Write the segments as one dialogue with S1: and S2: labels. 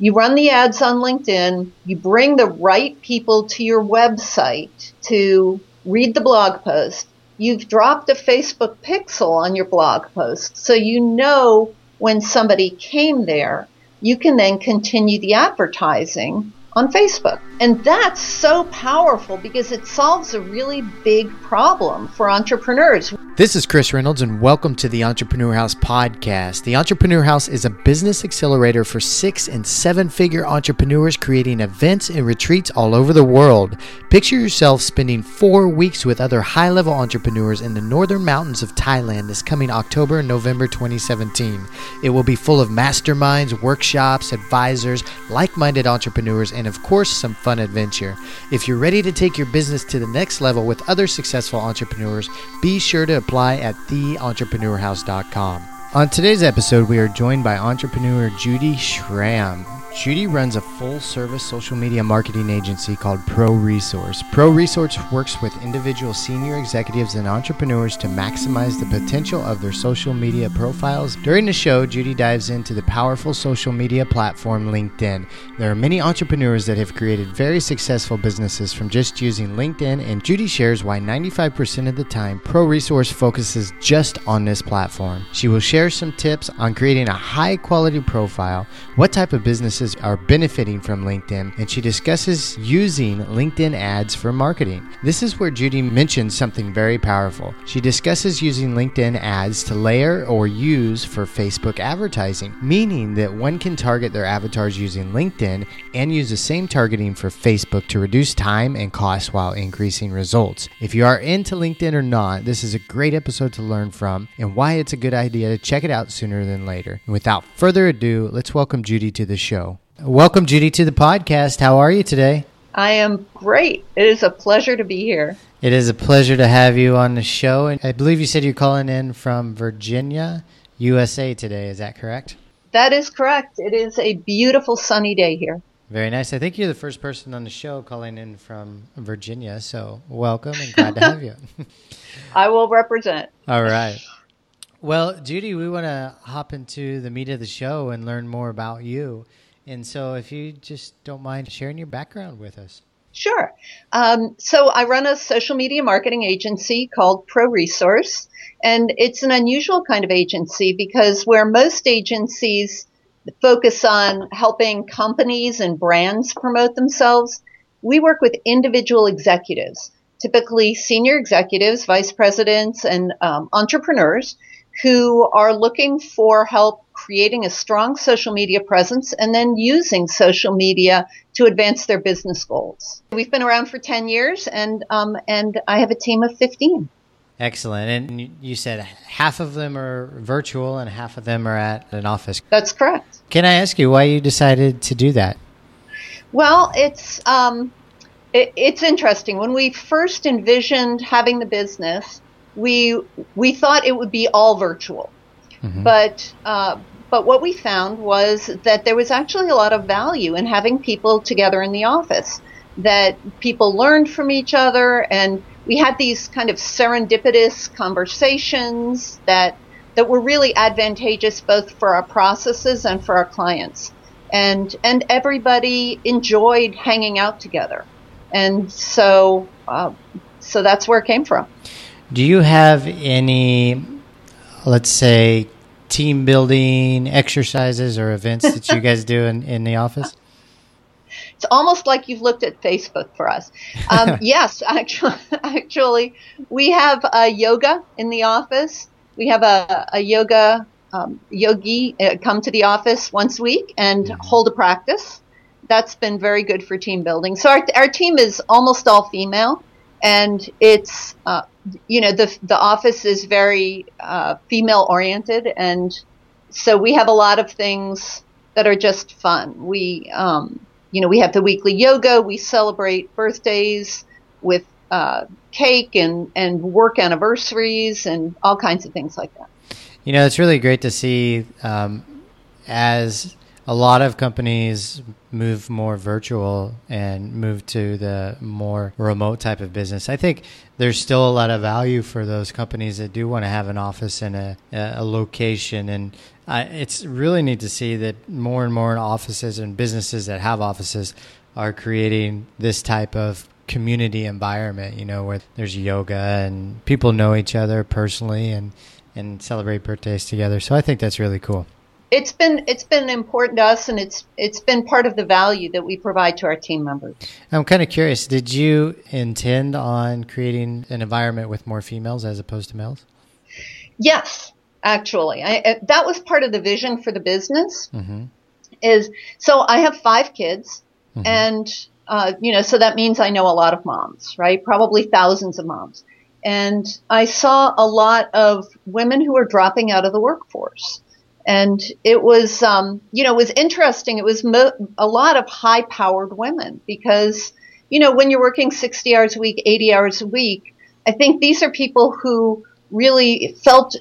S1: You run the ads on LinkedIn, you bring the right people to your website to read the blog post. You've dropped a Facebook pixel on your blog post, so you know when somebody came there. You can then continue the advertising on Facebook. And that's so powerful because it solves a really big problem for entrepreneurs.
S2: This is Chris Reynolds, and welcome to the Entrepreneur House podcast. The Entrepreneur House is a business accelerator for six and seven figure entrepreneurs creating events and retreats all over the world. Picture yourself spending four weeks with other high level entrepreneurs in the northern mountains of Thailand this coming October and November 2017. It will be full of masterminds, workshops, advisors, like minded entrepreneurs, and of course, some fun adventure. If you're ready to take your business to the next level with other successful entrepreneurs, be sure to apply at theentrepreneurhouse.com. On today's episode, we are joined by entrepreneur Judy Schramm. Judy runs a full service social media marketing agency called Pro Resource. Pro Resource works with individual senior executives and entrepreneurs to maximize the potential of their social media profiles. During the show, Judy dives into the powerful social media platform LinkedIn. There are many entrepreneurs that have created very successful businesses from just using LinkedIn, and Judy shares why 95% of the time Pro Resource focuses just on this platform. She will share some tips on creating a high quality profile, what type of businesses businesses are benefiting from LinkedIn, and she discusses using LinkedIn ads for marketing. This is where Judy mentions something very powerful. She discusses using LinkedIn ads to layer or use for Facebook advertising, meaning that one can target their avatars using LinkedIn and use the same targeting for Facebook to reduce time and cost while increasing results. If you are into LinkedIn or not, this is a great episode to learn from and why it's a good idea to check it out sooner than later. And without further ado, let's welcome Judy to the show. Welcome, Judy, to the podcast. How are you today?
S1: I am great. It is a pleasure to be here.
S2: It is a pleasure to have you on the show. And I believe you said you're calling in from Virginia, USA today. Is that correct?
S1: That is correct. It is a beautiful sunny day here.
S2: Very nice. I think you're the first person on the show calling in from Virginia. So welcome and glad to have you.
S1: I will represent.
S2: All right. Well, Judy, we want to hop into the meat of the show and learn more about you. And so, if you just don't mind sharing your background with us.
S1: Sure. Um, so, I run a social media marketing agency called Pro Resource, and it's an unusual kind of agency because where most agencies focus on helping companies and brands promote themselves, we work with individual executives, typically senior executives, vice presidents, and um, entrepreneurs who are looking for help creating a strong social media presence and then using social media to advance their business goals. We've been around for 10 years and, um, and I have a team of 15.
S2: Excellent. And you said half of them are virtual and half of them are at an office.
S1: That's correct.
S2: Can I ask you why you decided to do that?
S1: Well, it's, um, it, it's interesting. When we first envisioned having the business, we we thought it would be all virtual, mm-hmm. but uh, but what we found was that there was actually a lot of value in having people together in the office. That people learned from each other, and we had these kind of serendipitous conversations that that were really advantageous both for our processes and for our clients. And and everybody enjoyed hanging out together, and so uh, so that's where it came from.
S2: Do you have any, let's say, team building exercises or events that you guys do in, in the office?
S1: It's almost like you've looked at Facebook for us. Um, yes, actually, actually, we have a yoga in the office. We have a, a yoga um, yogi uh, come to the office once a week and mm-hmm. hold a practice. That's been very good for team building. So our, our team is almost all female and it's uh, you know the the office is very uh, female oriented, and so we have a lot of things that are just fun. We um, you know we have the weekly yoga. We celebrate birthdays with uh, cake and and work anniversaries and all kinds of things like that.
S2: You know, it's really great to see um, as a lot of companies move more virtual and move to the more remote type of business. I think there's still a lot of value for those companies that do want to have an office in a, a location. And Uh, it's really neat to see that more and more offices and businesses that have offices are creating this type of community environment, you know, where there's yoga and people know each other personally and, and celebrate birthdays together. So I think that's really cool.
S1: It's been it's been important to us, and it's it's been part of the value that we provide to our team members.
S2: I'm kind of curious. Did you intend on creating an environment with more females as opposed to males?
S1: Yes, actually, I, that was part of the vision for the business. Mm-hmm. Is so I have five kids, mm-hmm. and uh, you know, so that means I know a lot of moms, right? Probably thousands of moms. And I saw a lot of women who were dropping out of the workforce. And it was, um, you know, it was interesting. It was mo- a lot of high powered women because, you know, when you're working 60 hours a week, 80 hours a week, I think these are people who really felt,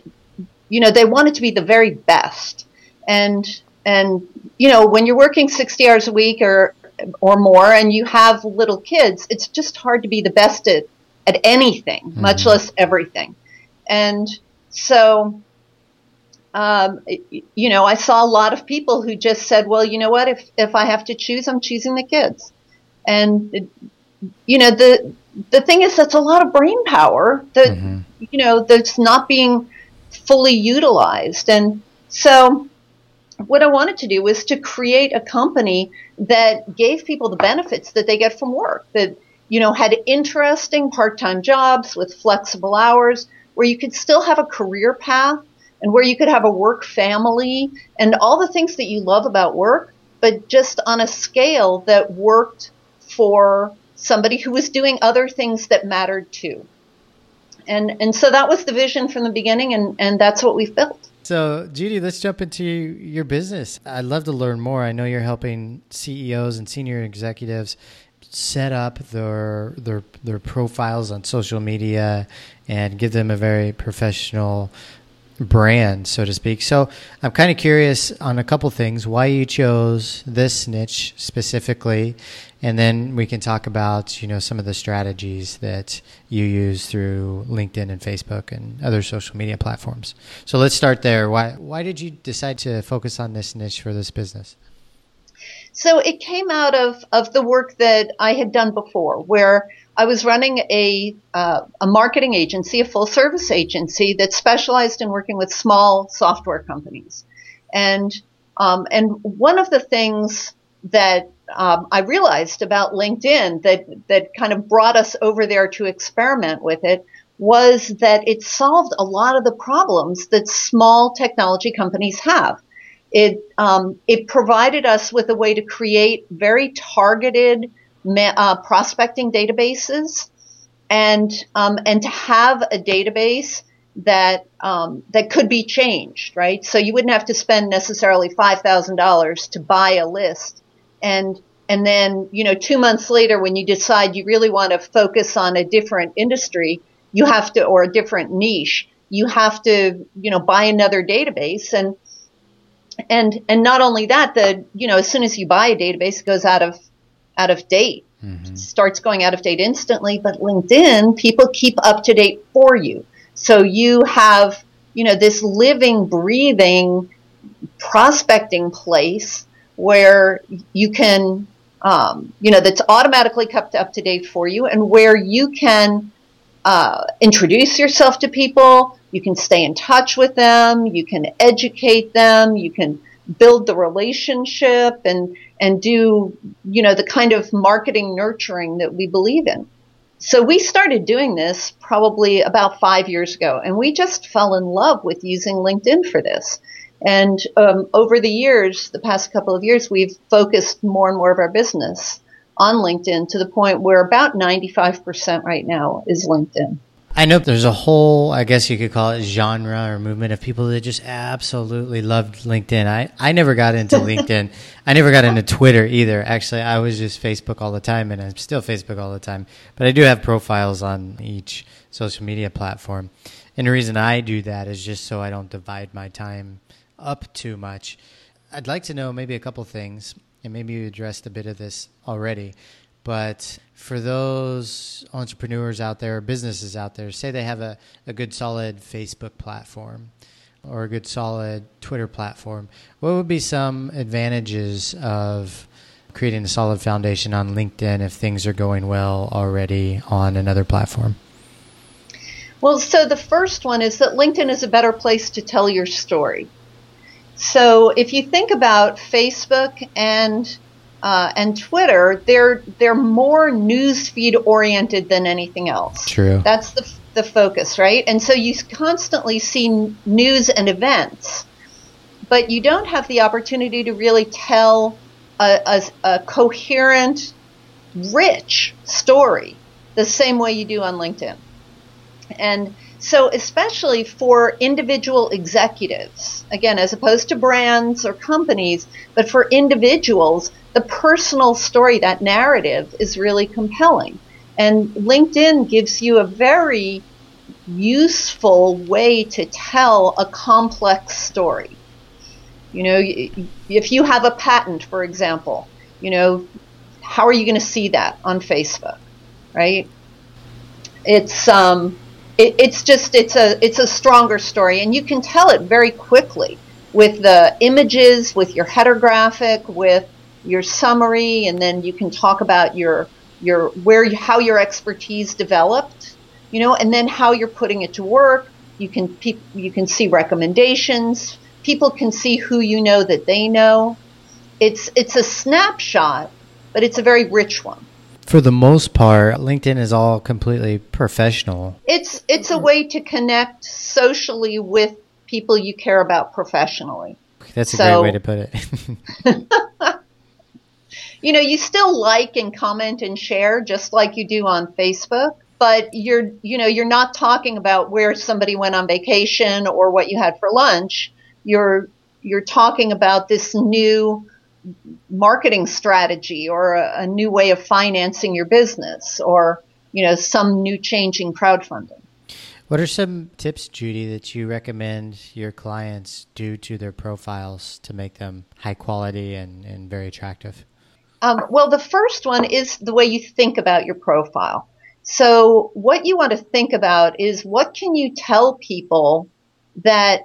S1: you know, they wanted to be the very best. And, and, you know, when you're working 60 hours a week or, or more and you have little kids, it's just hard to be the best at, at anything, mm-hmm. much less everything. And so, um, you know, I saw a lot of people who just said, well, you know what, if, if I have to choose, I'm choosing the kids. And, you know, the, the thing is that's a lot of brain power that, mm-hmm. you know, that's not being fully utilized. And so, what I wanted to do was to create a company that gave people the benefits that they get from work, that, you know, had interesting part-time jobs with flexible hours where you could still have a career path and where you could have a work family and all the things that you love about work, but just on a scale that worked for somebody who was doing other things that mattered too. And, and so that was the vision from the beginning and, and that's what we've built.
S2: So, Judy, let's jump into your business. I'd love to learn more. I know you're helping CEOs and senior executives set up their their their profiles on social media and give them a very professional brand, so to speak. So I'm kind of curious on a couple things why you chose this niche specifically, and then we can talk about you know some of the strategies that you use through LinkedIn and Facebook and other social media platforms. So let's start there. Why why did you decide to focus on this niche for this business?
S1: So it came out of, of the work that I had done before, where I was running a uh, a marketing agency, a full service agency that specialized in working with small software companies, and um, and one of the things that um, I realized about LinkedIn that that kind of brought us over there to experiment with it was that it solved a lot of the problems that small technology companies have. It um, it provided us with a way to create very targeted uh, prospecting databases and um, and to have a database that um, that could be changed, right? So you wouldn't have to spend necessarily five thousand dollars to buy a list, and and then you know two months later, when you decide you really want to focus on a different industry, you have to or a different niche, you have to you know buy another database and and and not only that, the you know as soon as you buy a database, it goes out of out of date. Mm-hmm. Starts going out of date instantly, but LinkedIn, people keep up to date for you. So you have, you know, this living, breathing prospecting place where you can, um, you know, that's automatically kept up to date for you and where you can uh, introduce yourself to people. You can stay in touch with them. You can educate them. You can build the relationship and and do you know the kind of marketing nurturing that we believe in. So we started doing this probably about five years ago and we just fell in love with using linkedin for this. And um, over the years the past couple of years we've focused more and more of our business on linkedin to the point where about 95% right now is linkedin
S2: I know there's a whole, I guess you could call it genre or movement of people that just absolutely loved LinkedIn. I, I never got into LinkedIn. I never got into Twitter either. Actually, I was just Facebook all the time and I'm still Facebook all the time. But I do have profiles on each social media platform. And the reason I do that is just so I don't divide my time up too much. I'd like to know maybe a couple things, and maybe you addressed a bit of this already. But for those entrepreneurs out there, businesses out there, say they have a, a good solid Facebook platform. or a good solid Twitter platform, what would be some advantages of creating a solid foundation on LinkedIn if things are going well already on another platform?
S1: Well, so the first one is that LinkedIn is a better place to tell your story. So if you think about Facebook and uh, and Twitter, they're they're more newsfeed oriented than anything else.
S2: True.
S1: That's the the focus, right? And so you constantly see news and events, but you don't have the opportunity to really tell a, a, a coherent, rich story the same way you do on LinkedIn. And so, especially for individual executives, again, as opposed to brands or companies, but for individuals, the personal story, that narrative is really compelling. And LinkedIn gives you a very useful way to tell a complex story. You know, if you have a patent, for example, you know, how are you going to see that on Facebook, right? It's um, it, it's just it's a it's a stronger story, and you can tell it very quickly with the images, with your header graphic, with your summary, and then you can talk about your your where how your expertise developed, you know, and then how you're putting it to work. You can pe- you can see recommendations. People can see who you know that they know. It's it's a snapshot, but it's a very rich one
S2: for the most part, LinkedIn is all completely professional.
S1: It's it's a way to connect socially with people you care about professionally.
S2: That's a so, great way to put it.
S1: you know, you still like and comment and share just like you do on Facebook, but you're you know, you're not talking about where somebody went on vacation or what you had for lunch. You're you're talking about this new marketing strategy or a, a, new way of financing your business or you know some new change in crowdfunding
S2: what are some tips judy that you recommend your clients do to their profiles to make them high quality and, and very attractive
S1: um, well the first one is the way you think about your profile so what you want to think about is what can you tell people that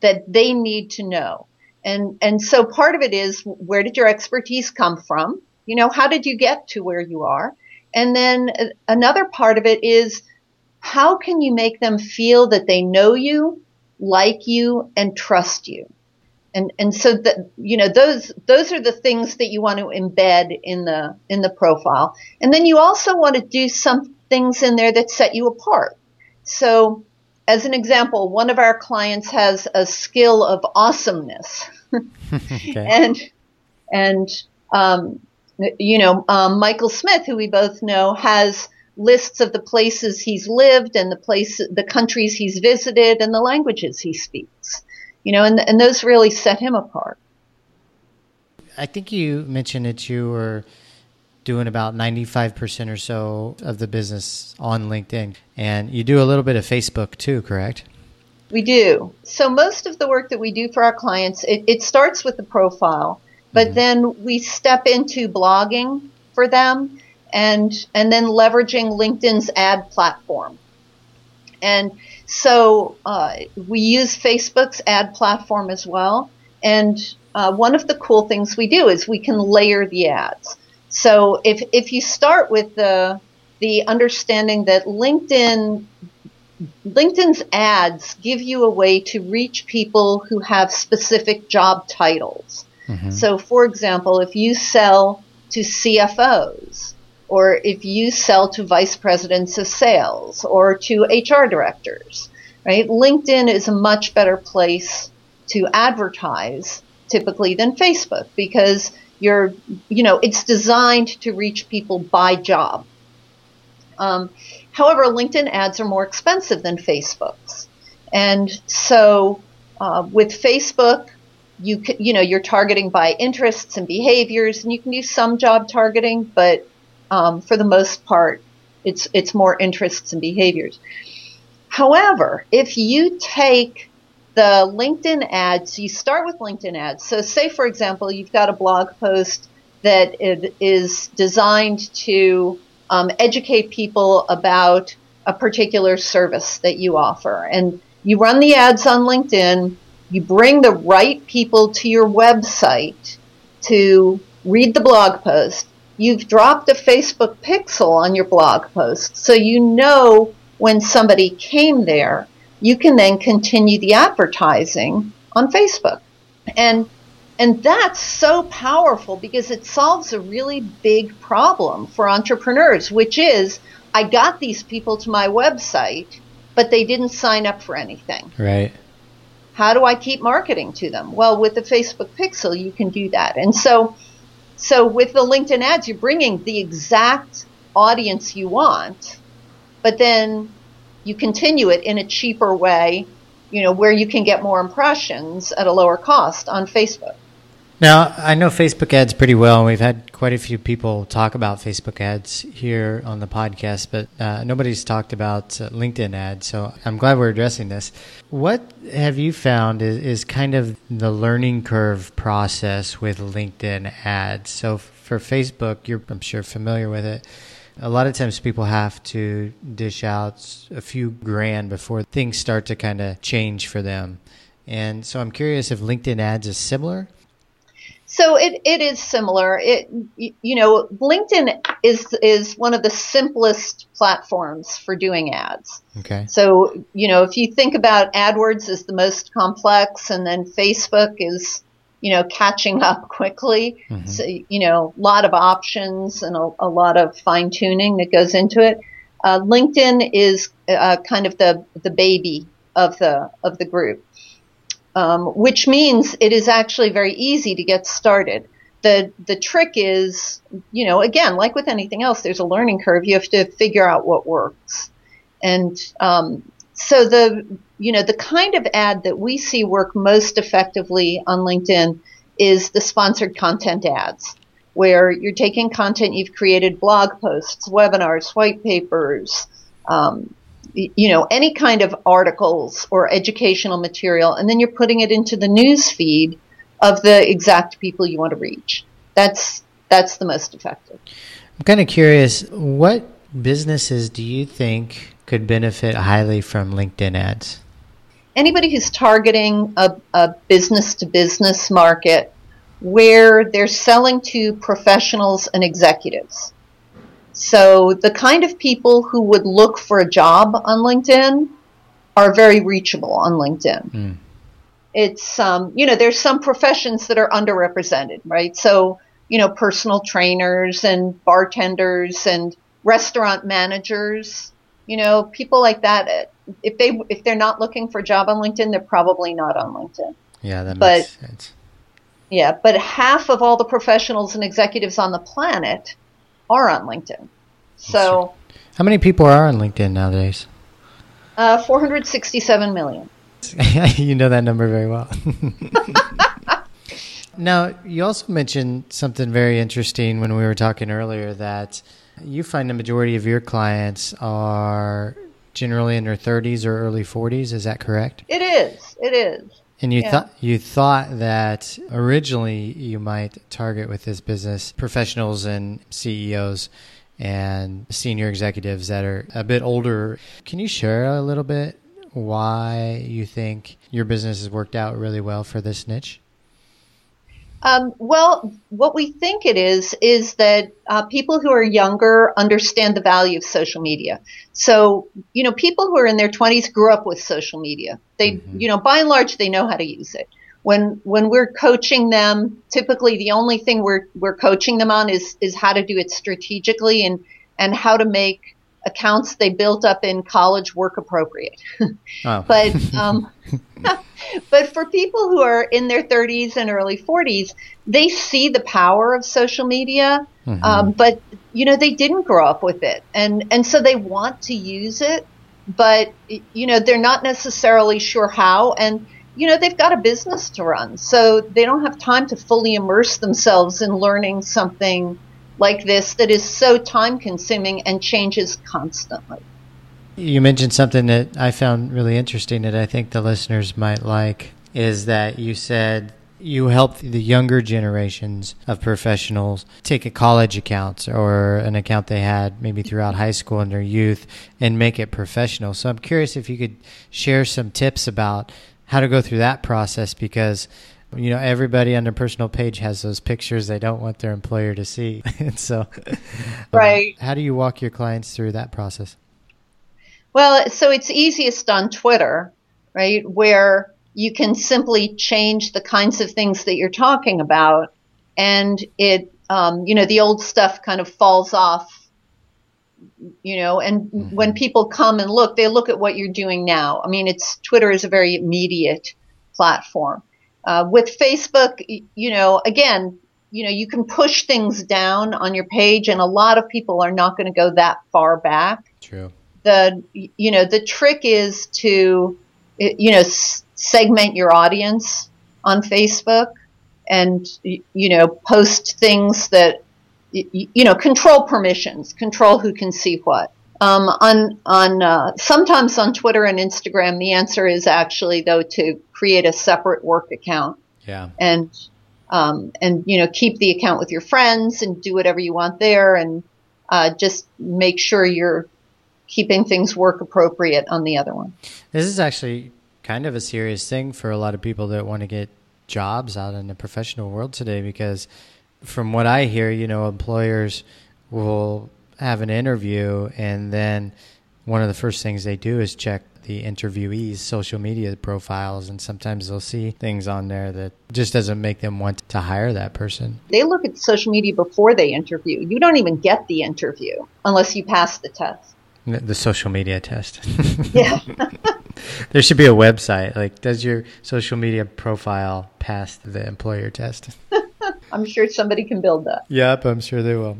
S1: that they need to know and, and so part of it is where did your expertise come from? You know, how did you get to where you are? And then another part of it is how can you make them feel that they know you, like you, and trust you? And, and so that, you know, those, those are the things that you want to embed in the, in the profile. And then you also want to do some things in there that set you apart. So as an example, one of our clients has a skill of awesomeness. okay. And and um, you know, um, Michael Smith, who we both know, has lists of the places he's lived and the place, the countries he's visited, and the languages he speaks. You know, and and those really set him apart.
S2: I think you mentioned that you were doing about 95% or so of the business on LinkedIn. And you do a little bit of Facebook too, correct?
S1: We do. So most of the work that we do for our clients, it, it starts with the profile, but mm-hmm. then we step into blogging for them and and then leveraging LinkedIn's ad platform. And so uh, we use Facebook's ad platform as well. And uh, one of the cool things we do is we can layer the ads. So if if you start with the the understanding that LinkedIn LinkedIn's ads give you a way to reach people who have specific job titles. Mm-hmm. So, for example, if you sell to CFOs, or if you sell to vice presidents of sales, or to HR directors, right? LinkedIn is a much better place to advertise typically than Facebook because you're, you know, it's designed to reach people by job. Um, however, LinkedIn ads are more expensive than Facebook's, and so uh, with Facebook, you you know you're targeting by interests and behaviors, and you can do some job targeting, but um, for the most part, it's it's more interests and behaviors. However, if you take the LinkedIn ads, you start with LinkedIn ads. So, say for example, you've got a blog post that is designed to um, educate people about a particular service that you offer. And you run the ads on LinkedIn, you bring the right people to your website to read the blog post. You've dropped a Facebook pixel on your blog post, so you know when somebody came there. You can then continue the advertising on Facebook. And and that's so powerful because it solves a really big problem for entrepreneurs, which is I got these people to my website, but they didn't sign up for anything.
S2: Right.
S1: How do I keep marketing to them? Well, with the Facebook Pixel, you can do that. And so, so with the LinkedIn ads, you're bringing the exact audience you want, but then you continue it in a cheaper way, you know, where you can get more impressions at a lower cost on Facebook.
S2: Now, I know Facebook ads pretty well. We've had quite a few people talk about Facebook ads here on the podcast, but uh, nobody's talked about uh, LinkedIn ads. So I'm glad we're addressing this. What have you found is, is kind of the learning curve process with LinkedIn ads? So for Facebook, you're, I'm sure, familiar with it. A lot of times people have to dish out a few grand before things start to kind of change for them. And so I'm curious if LinkedIn ads is similar
S1: so it, it is similar. It you know LinkedIn is is one of the simplest platforms for doing ads.
S2: Okay.
S1: So you know if you think about AdWords as the most complex, and then Facebook is you know catching up quickly. Mm-hmm. So you know a lot of options and a, a lot of fine tuning that goes into it. Uh, LinkedIn is uh, kind of the the baby of the of the group um, which means it is actually very easy to get started. The, the trick is, you know, again, like with anything else, there's a learning curve. You have to figure out what works. And um, so the, you know, the kind of ad that we see work most effectively on LinkedIn is the sponsored content ads, where you're taking content you've created, blog posts, webinars, white papers, um, you know, any kind of articles or educational material, and then you're putting it into the news feed of the exact people you want to reach. That's that's the most effective.
S2: I'm kind of curious, what businesses do you think could benefit highly from LinkedIn ads?
S1: Anybody who's targeting a business to business market where they're selling to professionals and executives. So the kind of people who would look for a job on LinkedIn are very reachable on LinkedIn. Mm. It's, um, you know, there's some professions that are underrepresented, right? So, you know, personal trainers and bartenders and restaurant managers, you know, people like that. If they if they're not looking for a job on LinkedIn, they're probably not on LinkedIn.
S2: Yeah, that but, makes sense.
S1: Yeah, but half of all the professionals and executives on the planet are on LinkedIn. So,
S2: how many people are on LinkedIn nowadays?
S1: Uh, 467 million.
S2: you know that number very well. now, you also mentioned something very interesting when we were talking earlier that you find the majority of your clients are generally in their 30s or early 40s. Is that correct?
S1: It is. It is.
S2: And you yeah. thought you thought that originally you might target with this business professionals and CEOs and senior executives that are a bit older. Can you share a little bit why you think your business has worked out really well for this niche?
S1: Um, well, what we think it is is that uh, people who are younger understand the value of social media. So, you know, people who are in their 20s grew up with social media. They, mm-hmm. you know, by and large, they know how to use it. When when we're coaching them, typically the only thing we're we're coaching them on is is how to do it strategically and and how to make accounts they built up in college work appropriate. Oh. but um, but for people who are in their 30s and early 40s, they see the power of social media, mm-hmm. um, but you know they didn't grow up with it, and and so they want to use it, but you know they're not necessarily sure how, and you know they've got a business to run, so they don't have time to fully immerse themselves in learning something like this that is so time consuming and changes constantly.
S2: You mentioned something that I found really interesting that I think the listeners might like is that you said you help the younger generations of professionals take a college account or an account they had maybe throughout high school in their youth and make it professional. So I'm curious if you could share some tips about how to go through that process because you know everybody on their personal page has those pictures they don't want their employer to see. And so
S1: right.
S2: um, how do you walk your clients through that process?
S1: Well so it's easiest on twitter right where you can simply change the kinds of things that you're talking about and it um, you know the old stuff kind of falls off you know and mm-hmm. when people come and look they look at what you're doing now. I mean it's twitter is a very immediate platform uh, with facebook you know again you know you can push things down on your page and a lot of people are not going to go that far back
S2: true
S1: the you know the trick is to you know segment your audience on Facebook and, you know, post things that, you know, control permissions, control who can see what. Um, on on uh, sometimes on Twitter and Instagram, the answer is actually though to create a separate work account.
S2: Yeah.
S1: And um, and you know keep the account with your friends and do whatever you want there, and uh, just make sure you're keeping things work appropriate on the other one.
S2: This is actually kind of a serious thing for a lot of people that want to get jobs out in the professional world today because from what I hear, you know, employers will have an interview and then one of the first things they do is check the interviewees' social media profiles, and sometimes they'll see things on there that just doesn't make them want to hire that person.
S1: They look at social media before they interview. You don't even get the interview unless you pass the test.
S2: The social media test.
S1: yeah.
S2: there should be a website like does your social media profile pass the employer test
S1: i'm sure somebody can build that
S2: yep i'm sure they will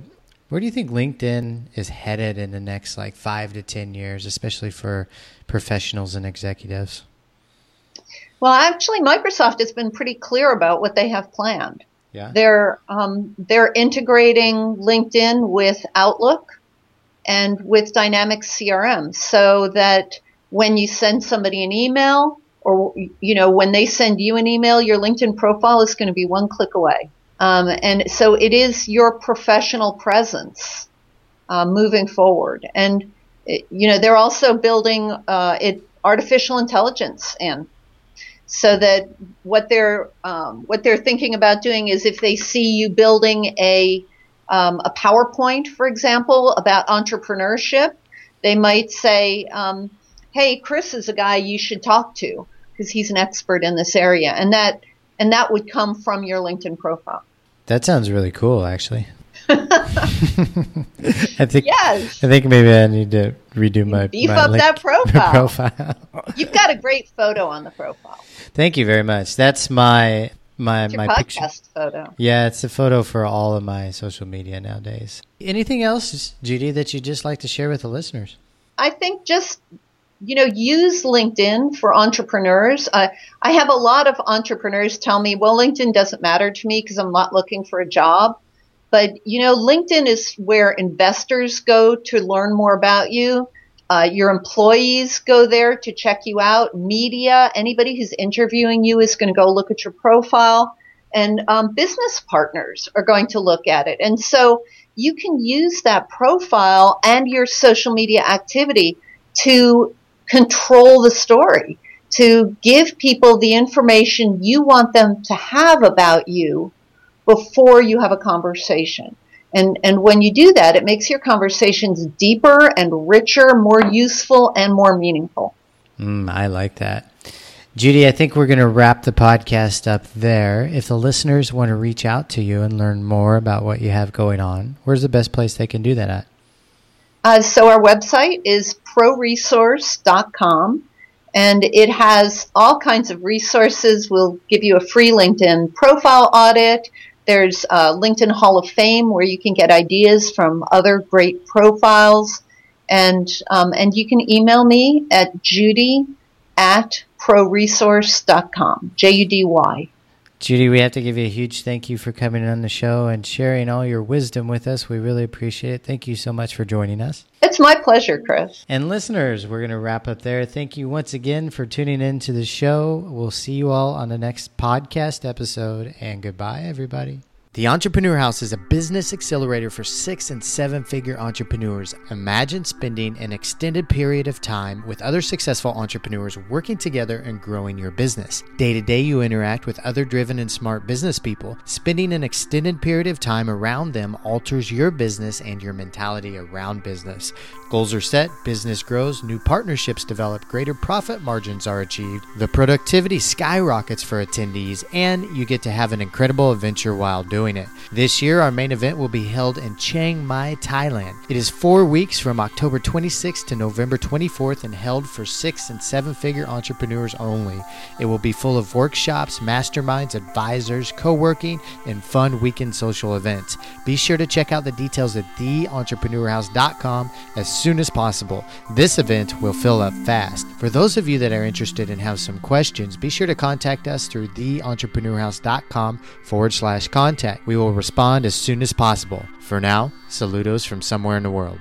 S2: where do you think linkedin is headed in the next like five to ten years especially for professionals and executives?
S1: Well actually microsoft has been pretty clear about what they have planned.
S2: Yeah.
S1: they're um, they're integrating linkedin with outlook and with dynamics crm so that when you send somebody an email or you know when they send you an email your linkedin profile is going to be one click away um, and so it is your professional presence uh, moving forward and you know they're also building uh, it artificial intelligence in so that what they're um, what they're thinking about doing is if they see you building a um, a PowerPoint, for example, about entrepreneurship, they might say, um, hey, Chris is a guy you should talk to because he's an expert in this area. And that, and that would come from your LinkedIn profile.
S2: That sounds really cool, actually. I think
S1: yes.
S2: I think maybe I need to redo my
S1: beef
S2: my
S1: up
S2: link,
S1: that profile.
S2: profile.
S1: You've got a great photo on the profile.
S2: Thank you very much. That's my my
S1: it's
S2: my
S1: podcast
S2: picture.
S1: photo.
S2: Yeah, it's a photo for all of my social media nowadays. Anything else, Judy, that you'd just like to share with the listeners?
S1: I think just you know, use LinkedIn for entrepreneurs. Uh, I have a lot of entrepreneurs tell me, well, LinkedIn doesn't matter to me because I'm not looking for a job. But, you know, LinkedIn is where investors go to learn more about you. Uh, your employees go there to check you out. Media, anybody who's interviewing you is going to go look at your profile. And um, business partners are going to look at it. And so you can use that profile and your social media activity to control the story, to give people the information you want them to have about you before you have a conversation. And, and when you do that, it makes your conversations deeper and richer, more useful, and more meaningful.
S2: Mm, I like that. Judy, I think we're going to wrap the podcast up there. If the listeners want to reach out to you and learn more about what you have going on, where's the best place they can do that at?
S1: Uh, so our website is proresource.com and it has all kinds of resources. We'll give you a free LinkedIn profile audit. There's a LinkedIn Hall of Fame where you can get ideas from other great profiles. And, um, and you can email me at judy at proresource.com, J U D Y.
S2: Judy, we have to give you a huge thank you for coming on the show and sharing all your wisdom with us. We really appreciate it. Thank you so much for joining us.
S1: It's my pleasure, Chris.
S2: And listeners, we're going to wrap up there. Thank you once again for tuning in to the show. We'll see you all on the next podcast episode, and goodbye, everybody. The Entrepreneur House is a business accelerator for six and seven figure entrepreneurs. Imagine spending an extended period of time with other successful entrepreneurs working together and growing your business. Day to day, you interact with other driven and smart business people. Spending an extended period of time around them alters your business and your mentality around business. Goals are set, business grows, new partnerships develop, greater profit margins are achieved, the productivity skyrockets for attendees, and you get to have an incredible adventure while doing it. This year, our main event will be held in Chiang Mai, Thailand. It is four weeks from October 26th to November 24th and held for six and seven figure entrepreneurs only. It will be full of workshops, masterminds, advisors, co working, and fun weekend social events. Be sure to check out the details at theentrepreneurhouse.com as soon as possible. This event will fill up fast. For those of you that are interested and have some questions, be sure to contact us through theentrepreneurhouse.com forward slash contact. We will respond as soon as possible. For now, saludos from somewhere in the world.